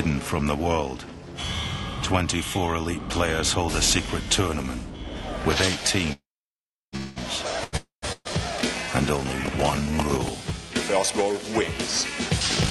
hidden from the world. 24 elite players hold a secret tournament with eight teams and only one rule. First goal wins.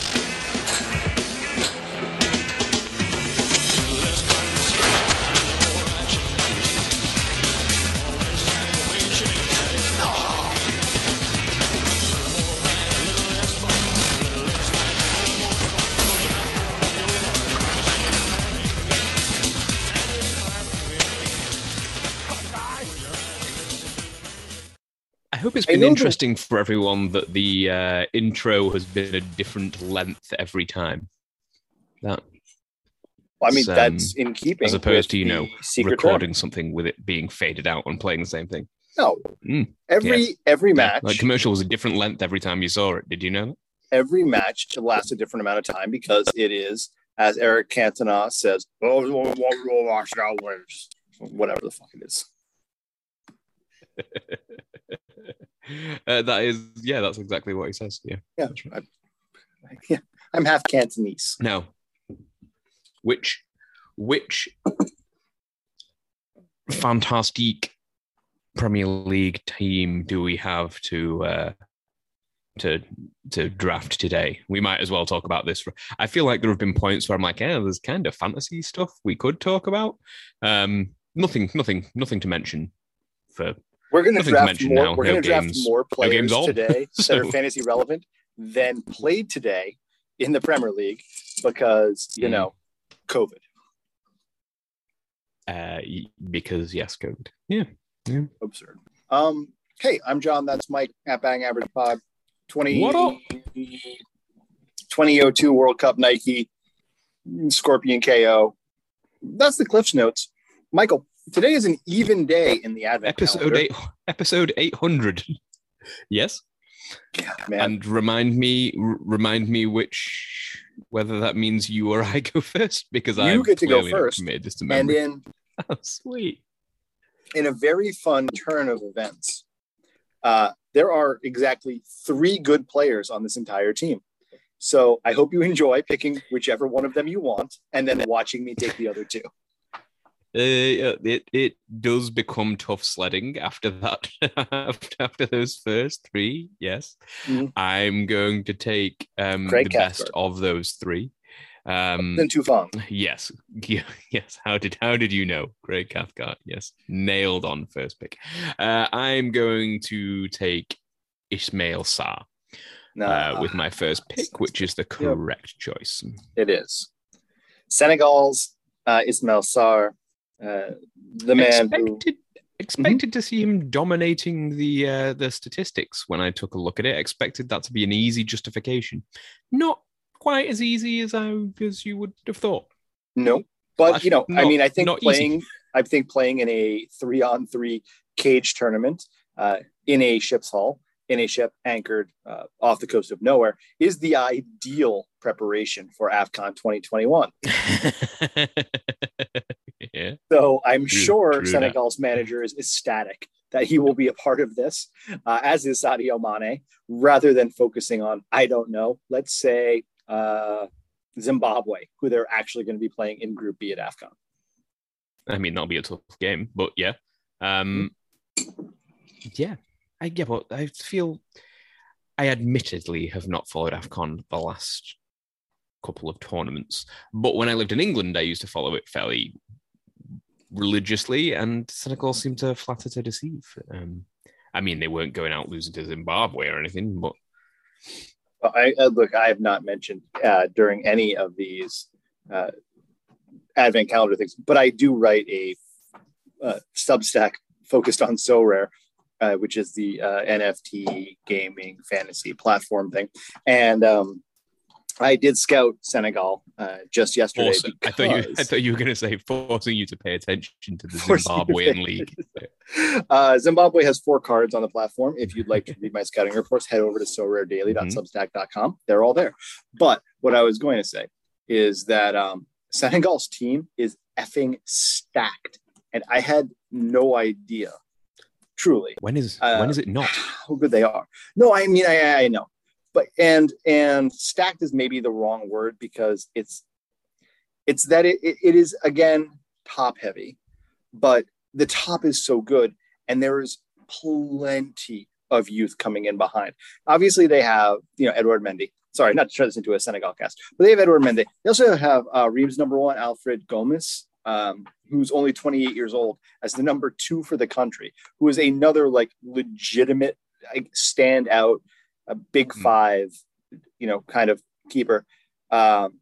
Hope it's been know that- interesting for everyone that the uh, intro has been a different length every time. That Well, I mean, Um, that's in keeping as opposed to you know recording something with it being faded out and playing the same thing. No, Mm, every yes. every Yeah, match, like commercial was a different length every time you saw it. Did you know that? every match lasts a different amount of time because it is, as Eric Cantona says, "Oh, whatever the fuck it is. uh, that is, yeah, that's exactly what he says. Yeah. Yeah, right. I, yeah, I'm half Cantonese. Now, which which fantastic Premier League team do we have to uh, to to draft today? We might as well talk about this. I feel like there have been points where I'm like, yeah, there's kind of fantasy stuff we could talk about. Um, nothing, nothing, nothing to mention for We're going to draft more. now. We're No going to draft games- more players on. today that are fantasy relevant than played today in the Premier League because you Mm. know COVID. uh, because yes, COVID. Yeah. yeah. Absurd. Um, hey, I'm John. That's Mike at Bang Average Pod. 20, 2002 World Cup Nike Scorpion KO. That's the Cliffs notes. Michael, today is an even day in the Advent Episode calendar. eight. Episode eight hundred. yes. Yeah, man. and remind me r- remind me which whether that means you or I go first because You I get to go first, committed this to and in oh, sweet. in a very fun turn of events, uh, there are exactly three good players on this entire team. So I hope you enjoy picking whichever one of them you want, and then watching me take the other two. Uh, it it does become tough sledding after that after, those first three. Yes, Mhm. I'm going to take um Craig the best of those three. Um, Then Tufang. Yes, yeah, yes. How did how did you know, Craig Cathcart? Yes, nailed on first pick. Uh, I'm going to take Ismail Sarr uh, with my first pick, which is the correct choice. it is Senegal's uh, Ismail Sarr, uh, the man who expected expected to see him dominating the uh, the statistics when I took a look at it. Expected that to be an easy justification. Not quite as easy as I as you would have thought. no, but you know, I mean, I think not easy. playing, I think playing in a three-on-three cage tournament uh, in a ship's hull, in a ship anchored uh, off the coast of nowhere, is the ideal preparation for AFCON 2021. yeah. So I'm True- sure true that. Senegal's manager is ecstatic that he will be a part of this, uh, as is Sadio Mane, rather than focusing on, I don't know, let's say uh, Zimbabwe, who they're actually going to be playing in Group B at AFCON. I mean, that'll be a tough game, but yeah. Um, yeah, I yeah, but I feel I admittedly have not followed AFCON the last couple of tournaments, but when I lived in England, I used to follow it fairly religiously, and Senegal seemed to flatter to deceive. Um, I mean, they weren't going out losing to Zimbabwe or anything, but Well, I uh, look. I have not mentioned uh, during any of these uh, advent calendar things, but I do write a uh, Substack focused on Sorare, uh, which is the uh, NFT gaming fantasy platform thing, and um, I did scout Senegal uh, just yesterday. also, I thought you I thought you were going to say forcing you to pay attention to the Forcing you to Zimbabwean league. Uh, Zimbabwe has four cards on the platform. If you'd like to read my scouting reports, head over to soraredaily.substack.com. They're all there. But what I was going to say is that um, Senegal's team is effing stacked. And I had no idea, truly, When is Uh, when is it not? how good they are. No, I mean, I, I know. And and stacked is maybe the wrong word because it's It's that it, it, is again top heavy, but the top is so good, and there is plenty of youth coming in behind. Obviously, they have you know Edouard Mendy. Sorry, not to turn this into a Senegal cast, but they have Edouard Mendy. They also have uh, number one Alfred Gomis um, who's only 28 years old, as the number two for the country, who is another like legitimate like, standout, a big Hmm. five, you know, kind of keeper. Um,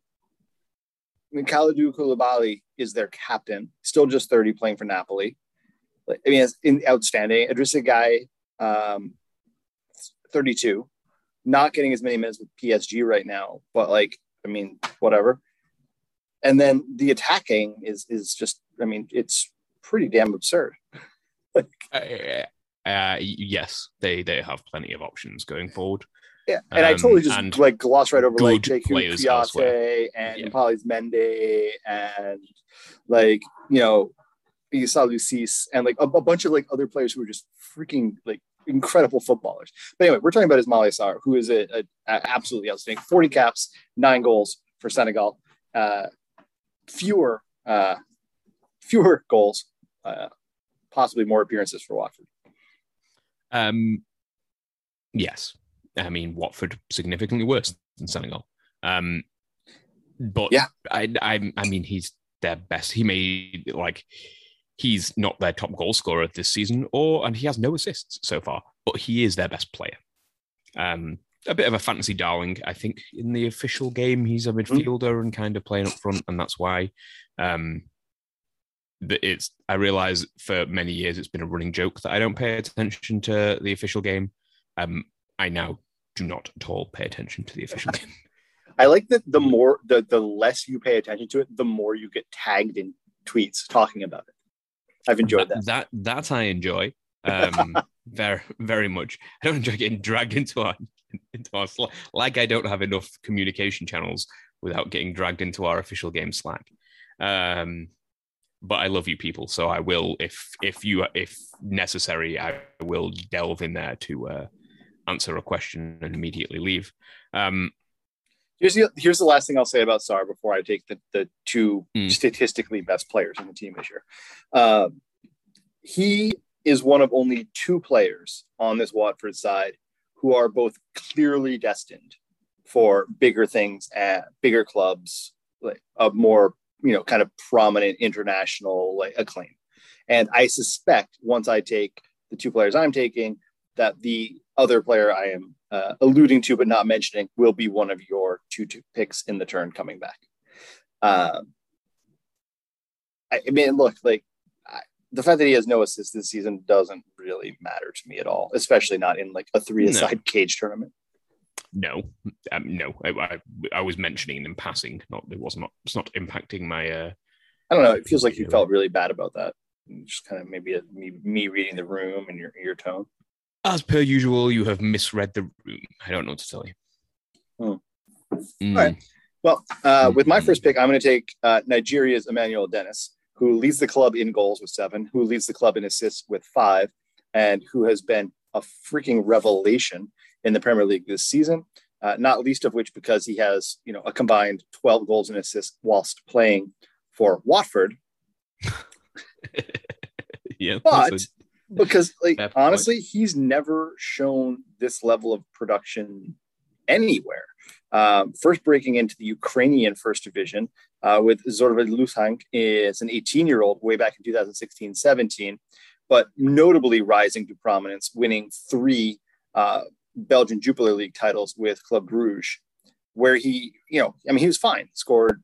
Kalidou Koulibaly is their captain, still just 30, playing for Napoli. I mean, it's in, outstanding. Idrissa Gueye, um, 32, not getting as many minutes with PSG right now, but like, I mean, whatever. And then the attacking is is just, I mean, it's pretty damn absurd. Uh, uh, yes, they they have plenty of options going forward. Yeah, and I Um, totally just and like gloss right over like players Kouyate and Yeah. Paulis Mende and like you know Issa Lucis and like a, a bunch of like other players who are just freaking like incredible footballers. But anyway, we're talking about Ismail Sarr, who is a, a, a absolutely outstanding. Forty caps, nine goals for Senegal. Uh, fewer uh, fewer goals, uh, possibly more appearances for Watford. Um, yes, I mean Watford significantly worse than Senegal. Um, but Yeah. I, I, I mean he's their best. He made like he's not their top goal scorer this season, or and he has no assists so far, but he is their best player. Um, a bit of a fantasy darling, I think. In the official game, he's a midfielder and kind of playing up front, and that's why. Um, it's I realize for many years it's been a running joke that I don't pay attention to the official game. Um, I now do not at all pay attention to the official game. I like that the more the the less you pay attention to it, the more you get tagged in tweets talking about it. I've enjoyed that. That that I enjoy um, very very much. I don't enjoy getting dragged into our into our Slack. Like I don't have enough communication channels without getting dragged into our official game Slack. Um, but I love you people, so I will if if you if necessary, I will delve in there to uh, answer a question and immediately leave. Um, Here's the, here's the last thing I'll say about Sarr before I take the, the two Hmm. statistically best players in the team this year. Um, he is one of only two players on this Watford side who are both clearly destined for bigger things at bigger clubs, like a more you know kind of prominent international like acclaim. And I suspect once I take the two players I'm taking, that the other player I am uh, alluding to but not mentioning will be one of your two, two picks in the turn coming back. Um, I, I mean, look, like I, the fact that he has no assists this season doesn't really matter to me at all, especially not in like a three-a-side cage tournament. No, um, no, I, I, I was mentioning in passing, not it was not it's not impacting my uh, I don't know. It feels like you felt really bad about that. Just kind of maybe a, me, me reading the room and your your tone. As per usual, you have misread the room. I don't know what to tell you. Hmm. Mm. All right. Well, uh, with my first pick, I'm going to take uh, Nigeria's Emmanuel Dennis, who leads the club in goals with seven, who leads the club in assists with five, and who has been a freaking revelation in the Premier League this season. Uh, not least of which because he has, you know, a combined 12 goals and assists whilst playing for Watford. yeah, But because, like, Fair point. honestly, he's never shown this level of production anywhere. Um, first breaking into the Ukrainian first division uh, with Zorya Luhansk is an 18 year old way back in 2016 17, but notably rising to prominence, winning three uh, Belgian Jupiler League titles with Club Bruges, where he, you know, I mean, he was fine, scored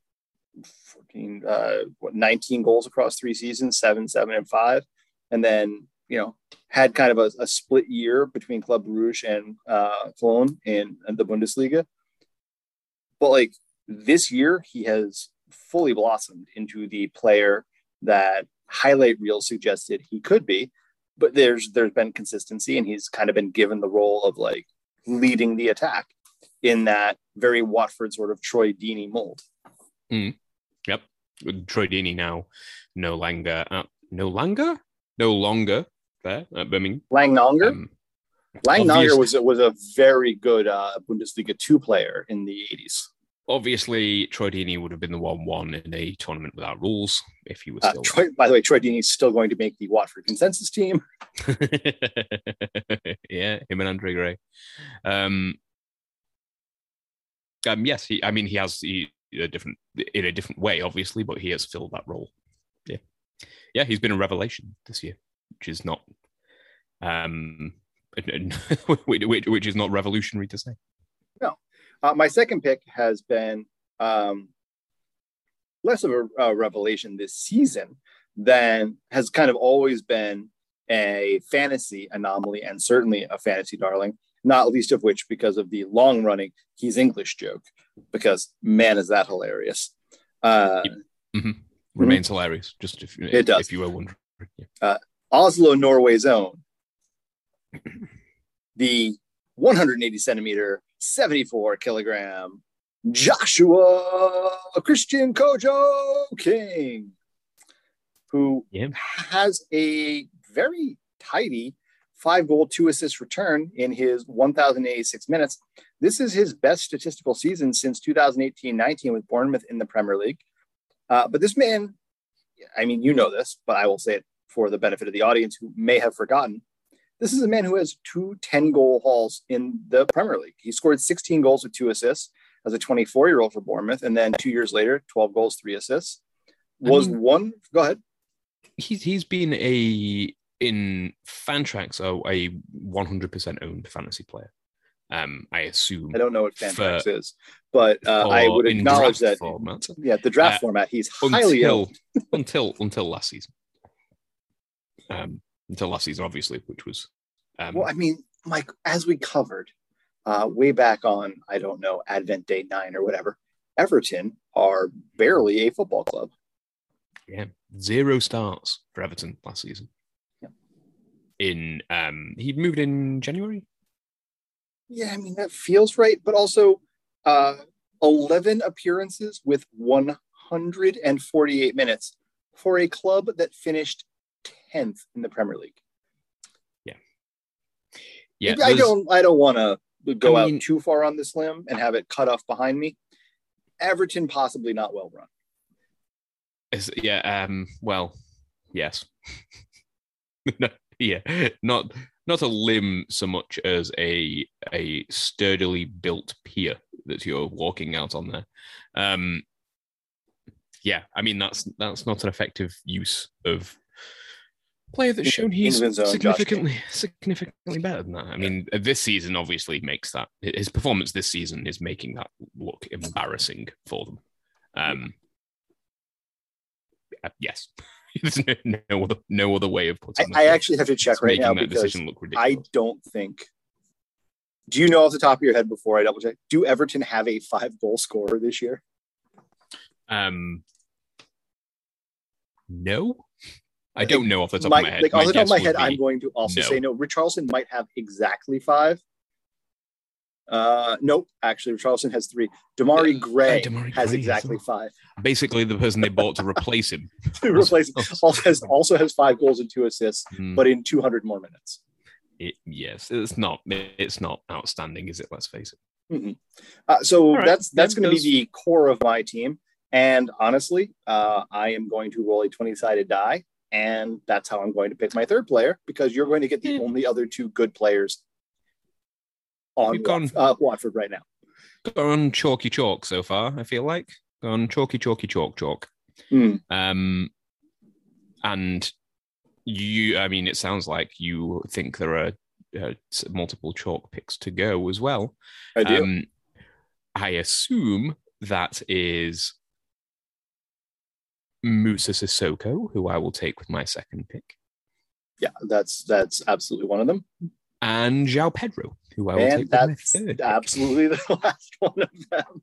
14, uh, what, 19 goals across three seasons, seven, seven, and five. And then, you know, had kind of a, a split year between Club Bruges and uh, Cologne in, in the Bundesliga. But like this year, he has fully blossomed into the player that highlight reels suggested he could be. But there's there's been consistency, and he's kind of been given the role of like leading the attack in that very Watford sort of Troy Deeney mold. Yep, Troy Deeney now no longer uh, no longer no longer there at Birmingham. Langnonger, Um, Langnonger was a, was a very good uh, Bundesliga two player in the 80s. Obviously, Troy Deeney would have been the one-one in a tournament without rules if he was Uh, still. Troy, by the way, Troy Deeney is still going to make the Watford consensus team. yeah, him and Andre Gray. Um, um, yes, he. I mean, he has he, a different in a different way, obviously, but he has filled that role. Yeah, yeah, he's been a revelation this year, which is not, um, which, which is not revolutionary to say. Uh, my second pick has been um, less of a, a revelation this season than has kind of always been a fantasy anomaly and certainly a fantasy darling, not least of which because of the long running he's English joke, because man, is that hilarious. Uh, Remains hilarious. Just if Mm-hmm. It does. if you were wondering. Yeah. Oslo, Norway's own, the 180 centimeter, 74 kilogram Joshua Christian Kojo King, who Yeah. has a very tidy five goal, two assist return in his 1,086 minutes. This is his best statistical season since 2018 19 with Bournemouth in the Premier League. Uh, but this man, I mean, you know this, but I will say it for the benefit of the audience who may have forgotten. This is a man who has two 10 goal hauls in the Premier League. He scored 16 goals with two assists as a 24 year old for Bournemouth. And then two years later, 12 goals, three assists. I Was mean- one, go ahead. he's he's been a in Fantrax a, a 100% owned fantasy player. Um, I assume. I don't know what For- Fantrax is, but uh, I would acknowledge that. format Yeah, the draft Uh, format, he's highly until until until last season. Um, until last season, obviously, which was um, Well, I mean, like as we covered uh, way back on, I don't know, Advent Day 9 or whatever, Everton are barely a football club. yeah, zero starts for Everton last season. Yeah. In um, he moved in January. Yeah, I mean, that feels right. But also, uh, 11 appearances with 148 minutes for a club that finished 10th in the Premier League. Yeah, Yeah. I don't, I don't want to go I mean- out too far on this limb and have it cut off behind me. Everton possibly not well run. Is, yeah. Um. Well. Yes. No, yeah. Not not a limb so much as a a sturdily built pier that you're walking out on there. Um. Yeah. I mean that's that's not an effective use of player that's shown he's significantly significantly better than that. I mean, this season obviously makes that his performance this season is making that look embarrassing for them. Um, uh, yes, there's no, no other no other way of I, putting. I that. actually have to check right now because decision look I don't think. Do you know off the top of your head before I double check? Do Everton have a five goal scorer this year? Um, no, I don't know off the top My- of my head. like off the top of my head, I'm going to also no. say no. Richarlison might have exactly five. Uh, nope. Actually, Richarlison has three. Demarai Gray uh, Demarai has Gray, exactly five. basically the person they bought to replace him. To replace also has also has five goals and two assists, Mm, but in 200 more minutes. it- yes, it's not. It's not outstanding, is it? Let's face it. Uh, so right. that's that's going to be the core of my team. And honestly, uh, I am going to roll a 20 sided die. And that's how I'm going to pick my third player because you're going to get the only other two good players on gone- uh, Watford right now. Gone chalky chalk so far. I feel like gone chalky chalky chalk chalk. Hmm. Um, and you, I mean, it sounds like you think there are uh, multiple chalk picks to go as well. I do. Um, I assume that is Musa Sissoko, who I will take with my second pick, yeah, that's that's absolutely one of them. and João Pedro, who I will And take with my that's third. pick. absolutely the last one of them.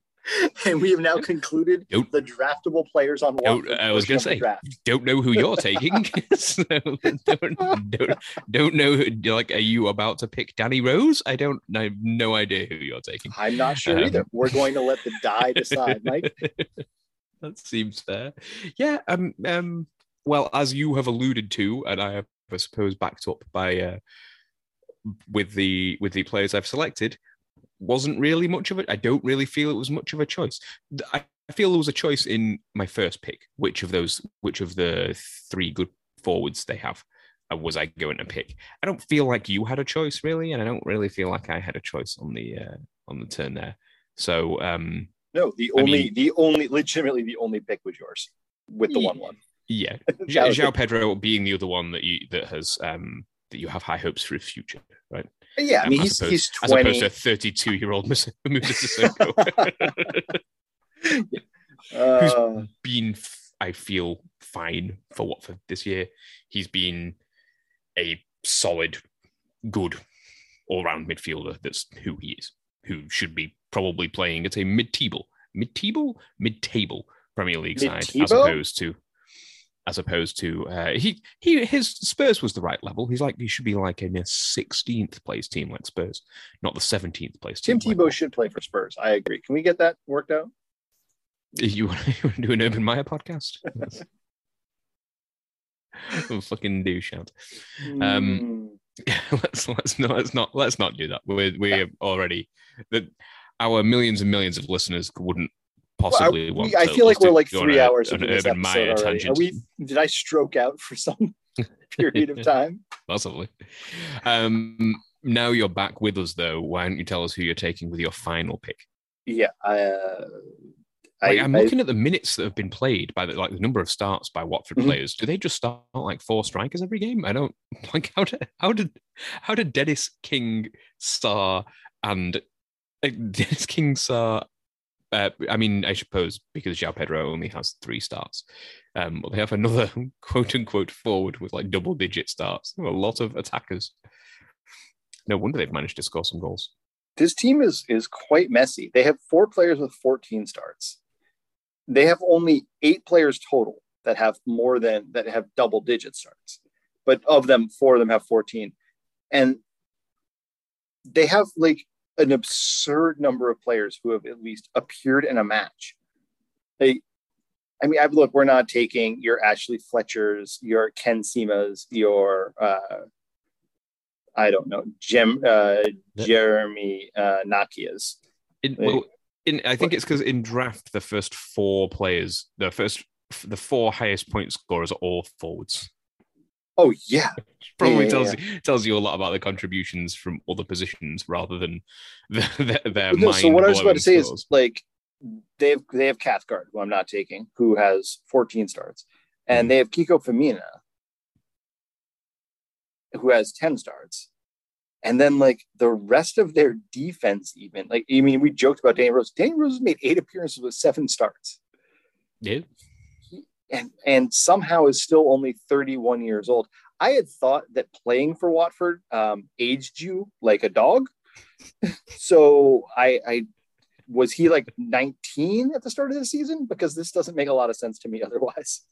And we have now concluded Don't- the draftable players on I was gonna of the draft. Don't know who you're taking. so don't, don't don't know. Like, are you about to pick Danny Rose? I don't. I have no idea who you're taking. I'm not sure Um, either. We're going to let the die decide, Mike. That seems fair. Yeah. Um. Um. Well, as you have alluded to, and I have, I suppose, backed up by uh, with the with the players I've selected, wasn't really much of it. I don't really feel it was much of a choice. I feel there was a choice in my first pick. Which of those, which of the three good forwards they have, uh, was I going to pick? I don't feel like you had a choice really, and I don't really feel like I had a choice on the uh, on the turn there. So um, no, the I only, mean- the only, legitimately the only pick was yours with the Ye- one one. yeah, That João was Pedro being the other one that you that has um, that you have high hopes for his future, right? yeah, I mean Um, he's as opposed, he's as opposed to a 32 year old Musa Sissoko. uh, been, I feel, fine for Watford this year. He's been a solid, good, all round midfielder. That's who he is, who should be probably playing It's a mid table, mid table, mid table Premier League side, as Mid-table? opposed to. As opposed to uh, he he his Spurs was the right level. He's like he should be like in a 16th place team like Spurs, not the 17th place Tim team. like Tebow should play for Spurs. I agree. Can we get that worked out? You want to do an Urban Meyer podcast? Fucking douche out. Um, Mm, let's let's not let's not let's not do that. We're we're already that our millions and millions of listeners wouldn't possibly Well, want. I feel like we're like three a- hours an Urban episode Meyer already. Are tangent. we? Did I stroke out for some period of time? Possibly. Um, now you're back with us, though. Why don't you tell us who you're taking with your final pick? Yeah, I, uh, Like, I, I'm I- looking at the minutes that have been played by the like the number of starts by Watford Mhm. players. Do they just start like four strikers every game? I don't like how did how did how did Dennis King Star and Dennis King Star? Uh, I mean, I suppose because João Pedro only has three starts, um, they have another quote unquote forward with like double digit starts. A lot of attackers. No wonder they've managed to score some goals. this team is is quite messy. They have four players with 14 starts. They have only eight players total that have more than that have double digit starts, but of them, four of them have 14, and they have like an absurd number of players who have at least appeared in a match. They, I mean, I look, we're not taking your Ashley Fletchers, your Ken Semas, your uh, I don't know, Jim uh, Jeremy uh, Ngakias. In, well, in I think it's because in draft the first four players, the first the four highest point scorers are all forwards. Oh yeah, Probably Yeah, tells you tells you a lot about the contributions from other positions rather than the, their, their No, so what I was about to say scores. is like they have they have Cathcart, who I'm not taking, who has 14 starts, and Mhm. they have Kiko Femenía, who has 10 starts. And then like the rest of their defense, even like I mean, we joked about Danny Rose. Danny Rose has made eight appearances with seven starts. yeah, and and somehow is still only 31 years old. I had thought that playing for Watford um, aged you like a dog. so I, I was he like 19 at the start of the season because this doesn't make a lot of sense to me otherwise.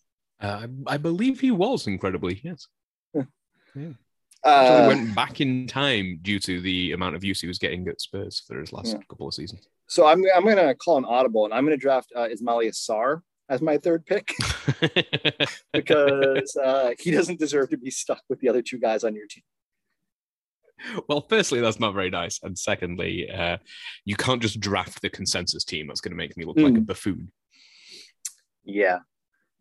uh, I believe he was incredibly yes. Uh, went back in time due to the amount of use he was getting at Spurs for his last Yeah. couple of seasons. so I'm I'm gonna call an audible and I'm gonna draft uh, Ismail Sarr as my third pick because uh, he doesn't deserve to be stuck with the other two guys on your team. well, firstly, that's not very nice, and secondly, uh, you can't just draft the consensus team. That's going to make me look like a Mm. buffoon. Yeah.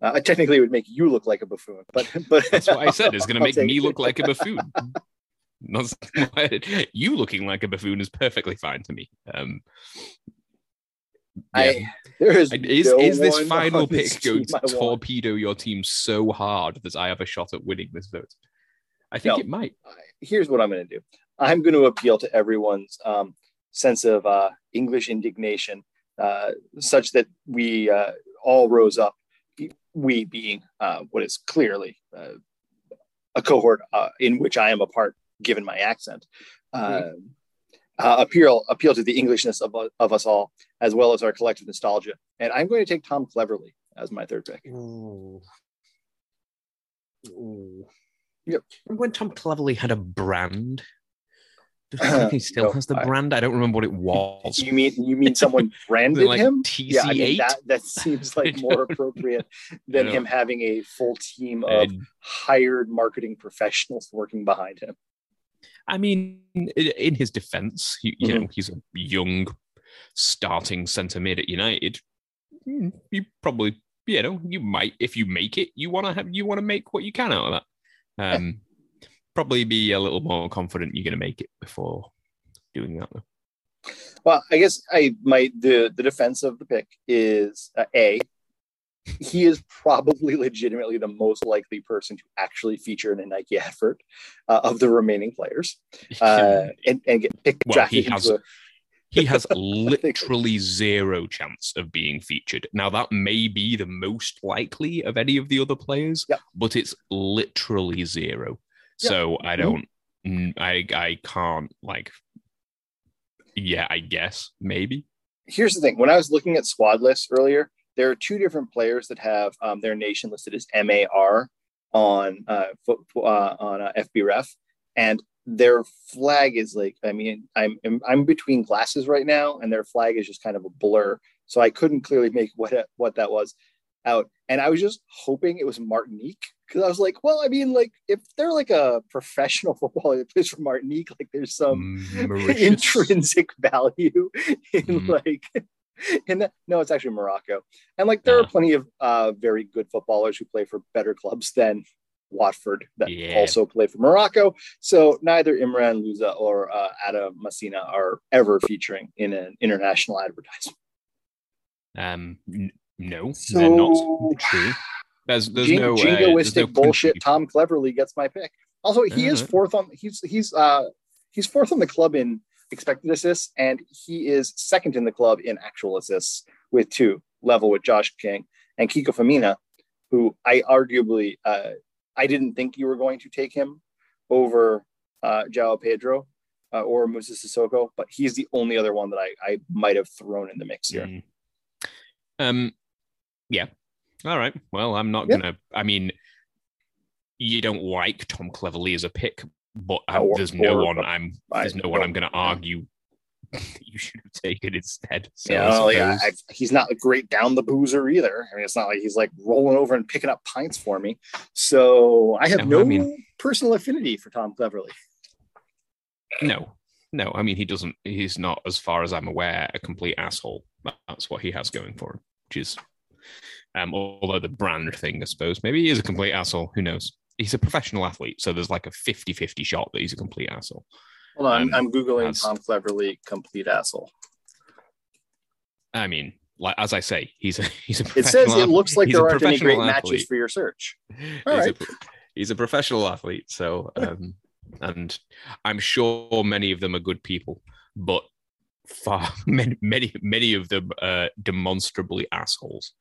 Uh, technically, it would make you look like a buffoon, but but That's what I said. It's going to make me look like a buffoon. Why- you looking like a buffoon is perfectly fine to me. Um, I yeah. There is is no is this final pick going to torpedo your team so hard that I have a shot at winning this vote? I think No. it might. Here's what I'm going to do. I'm going to appeal to everyone's um, sense of uh, English indignation, uh, such that we uh, all rose up. We being uh, what is clearly uh, a cohort uh, in which I am a part, given my accent. Uh, uh, appeal appeal to the Englishness of, of us all, as well as our collective nostalgia. And I'm going to take Tom Cleverley as my third pick. Ooh. Yep. Remember when Tom Cleverley had a brand? Does he think he still No, has the I- brand? I don't remember what it was. You mean you mean someone branded like him? TC8? Yeah, I mean, that that seems like more appropriate than him having a full team of hired marketing professionals working behind him. I mean, in his defense, you, you Mhm. know, he's a young starting centre mid at United. Mm, You probably, you know, you might if you make it, you want to have you want to make what you can out of that. Um, probably be a little more confident you're going to make it before doing that. Though. Well, I guess I might the the defense of the pick is uh, a. He is probably legitimately the most likely person to actually feature in a Nike advert uh, of the remaining players, uh, and, and get picked Well, he has- a- he has literally zero chance of being featured. Now that may be the most likely of any of the other players, Yep. but it's literally zero. Yep. So I Mhm. don't, I I can't like. Yeah, I guess maybe. here's the thing when i was looking at squad lists earlier there are two different players that have um, their nation listed as mar on uh, fo- uh on uh, fbref and their flag is like i mean i'm i'm between glasses right now and their flag is just kind of a blur so i couldn't clearly make what what that was out and i was just hoping it was martinique because i was like well i mean like if they're like a professional footballer that plays for martinique like there's some Mauritius. intrinsic value in Mhm. like that no it's actually morocco. And like there are Ah. plenty of uh very good footballers who play for better clubs than watford that Yeah. also play for morocco. So neither imran louza or uh, ada Masina are ever featuring in an international advertisement. Um, n- no, So- they're not. True. There's there's Jing- no jingoistic there's no bullshit country- tom cleverley gets my pick. Also he is fourth on he's he's uh he's fourth on the club in expected assists and he is second in the club in actual assists with two level with josh king and kiko femenía who i arguably uh i didn't think you were going to take him over uh Joao pedro uh, or musa sissoko but he's the only other one that i i might have thrown in the mix here Mm. Um, yeah. All right. Well, I'm not Yeah. gonna. I mean, you don't like Tom Cleverley as a pick, but I- there's no one I'm. There's no one I'm going to argue. you should have taken instead. So Yeah, I well, yeah, I, he's not a great down the boozer either. I mean, it's not like he's like rolling over and picking up pints for me. So I have No, no I mean- personal affinity for Tom Cleverley. no, no. I mean, he doesn't. He's not, as far as I'm aware, a complete asshole. That's what he has going for him, which is. Um, although the brand thing, I suppose, maybe he is a complete asshole. Who knows? He's a professional athlete, so there's like a 50-50 shot that he's a complete asshole. Hold on, Um, I'm, googling that's- Tom Cleverley complete asshole. I mean, like as I say, he's a he's a. It says it looks like he's there aren't any great professional matches for your search. he's, All a, right. pro- he's a professional athlete, so um, and I'm sure many of them are good people, but far many many many of them are demonstrably assholes.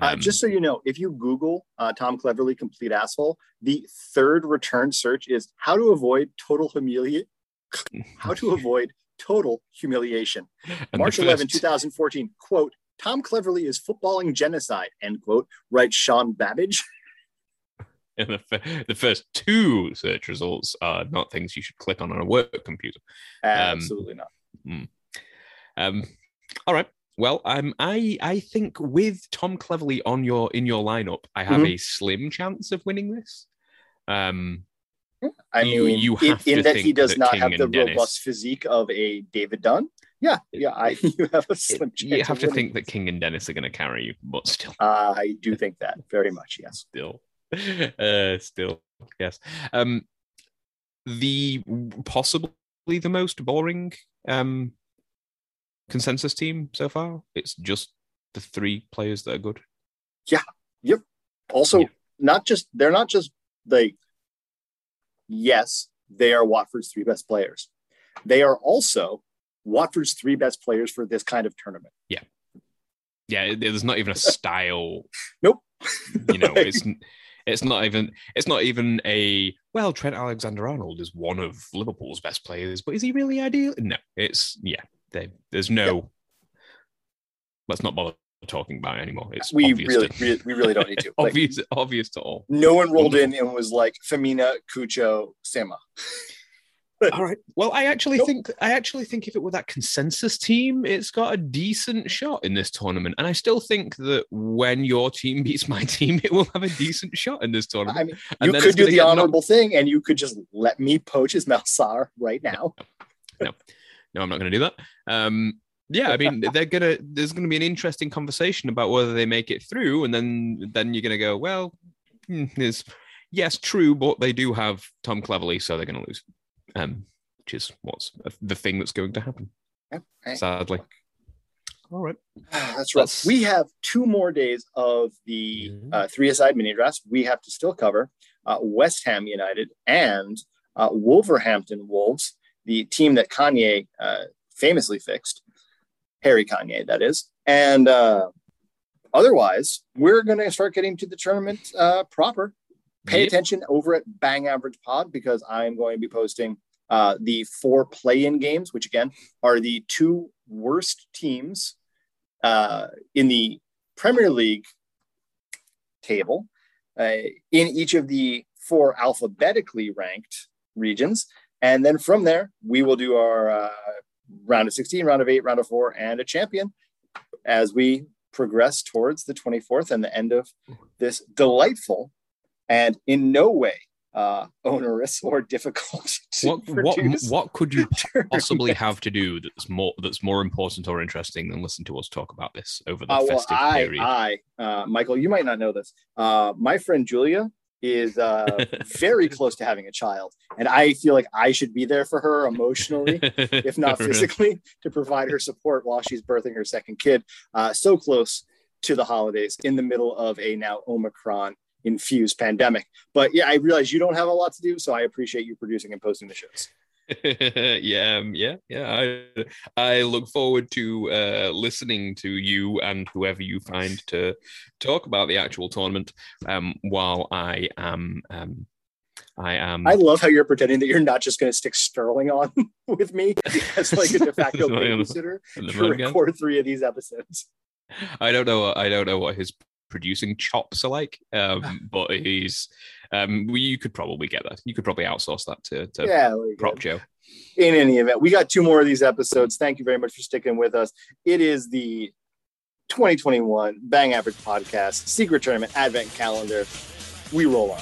Uh, Um, just so you know, if you Google uh, Tom Cleverley complete asshole, the third return search is how to avoid total humiliate, how to avoid total humiliation. March 11, 2014, quote, Tom Cleverley is footballing genocide, end quote, writes Sean Babbage. and the, fir- the first two search results are not things you should click on on a work computer. Absolutely not. Um, all right. Well, um, I I think with Tom Cleverley on your in your lineup, I have Mhm. a slim chance of winning this. Um, I you- mean, you in, have in that he does that not King have the Dennis- robust physique of a David Dunn. Yeah, yeah, I, you have a slim chance. you have to think that. King and Dennis are going to carry you, but still, Uh, I do think that very much, yes. still, uh, still, yes. Um, the possibly the most boring um consensus team so far. It's just the three players that are good. Yeah. Yep. Also, Yeah. not just they're not just like yes, they are Watford's three best players. They are also Watford's three best players for this kind of tournament. Yeah, Yeah, there's not even a style. Nope. You know, it's it's not even it's not even a well. Trent Alexander Arnold is one of Liverpool's best players, but is he really ideal? No, it's yeah. They, there's no. Let's not bother talking about it anymore. It's we obvious really, to, really, we really don't need to. Like, obvious obvious to all. no one rolled in and was like Femenía, Cucho, Sema. All right. Well, I actually nope. think I actually think if it were that consensus team, it's got a decent shot in this tournament. And I still think that when your team beats my team, it will have a decent shot in this tournament. I mean, you could do the honorable thing, and you could just let me poach Ismail Malsar right now. no, no, I'm not going to do that. Um, yeah, I mean, they're gonna. There's going to be an interesting conversation about whether they make it through, and then then you're going to go, well, hmm, is yes, true, but they do have Tom Cleverley, so they're going to lose um, which is what's the thing that's going to happen. Sadly. All right. That's right. That's... We have two more days of the mm-hmm. uh, three aside mini drafts. We have to still cover uh, West Ham United and uh, Wolverhampton Wolves, the team that Kanye uh, famously fixed. Harry Kanye, that is. And uh, otherwise, we're going to start getting to the tournament uh, proper. Pay yep. attention over at Bang Average Pod because I'm going to be posting uh, the four play-in games, which again are the two worst teams uh, in the Premier League table uh, in each of the four alphabetically ranked regions. And then from there, we will do our uh, round of 16, round of eight, round of four, and a champion as we progress towards the 24th and the end of this delightful and in no way uh, onerous or difficult. what what what could you possibly have to do that's more that's more important or interesting than listen to us talk about this over the uh, well, festive I, period? I, uh, Michael, you might not know this. Uh, my friend Julia is uh, very close to having a child, and I feel like I should be there for her emotionally, if not physically, to provide her support while she's birthing her second kid. Uh, so close to the holidays, in the middle of a now Omicron infused pandemic. But yeah, I realize you don't have a lot to do, so I appreciate you producing and posting the shows. yeah, um, yeah, yeah. I I look forward to uh, listening to you and whoever you find to talk about the actual tournament. Um, while I am, um, I am. I love how you're pretending that you're not just going to stick Sterling on with me as like a de facto babysitter to record three of these episodes. I don't know. I don't know what his producing chops alike. Um, but he's um, you could probably get that. You could probably outsource that to, to yeah, Prop Joe. In any event, we got two more of these episodes. Thank you very much for sticking with us. It is the 2021 Bang Average Podcast Secret Tournament Advent Calendar. We roll on.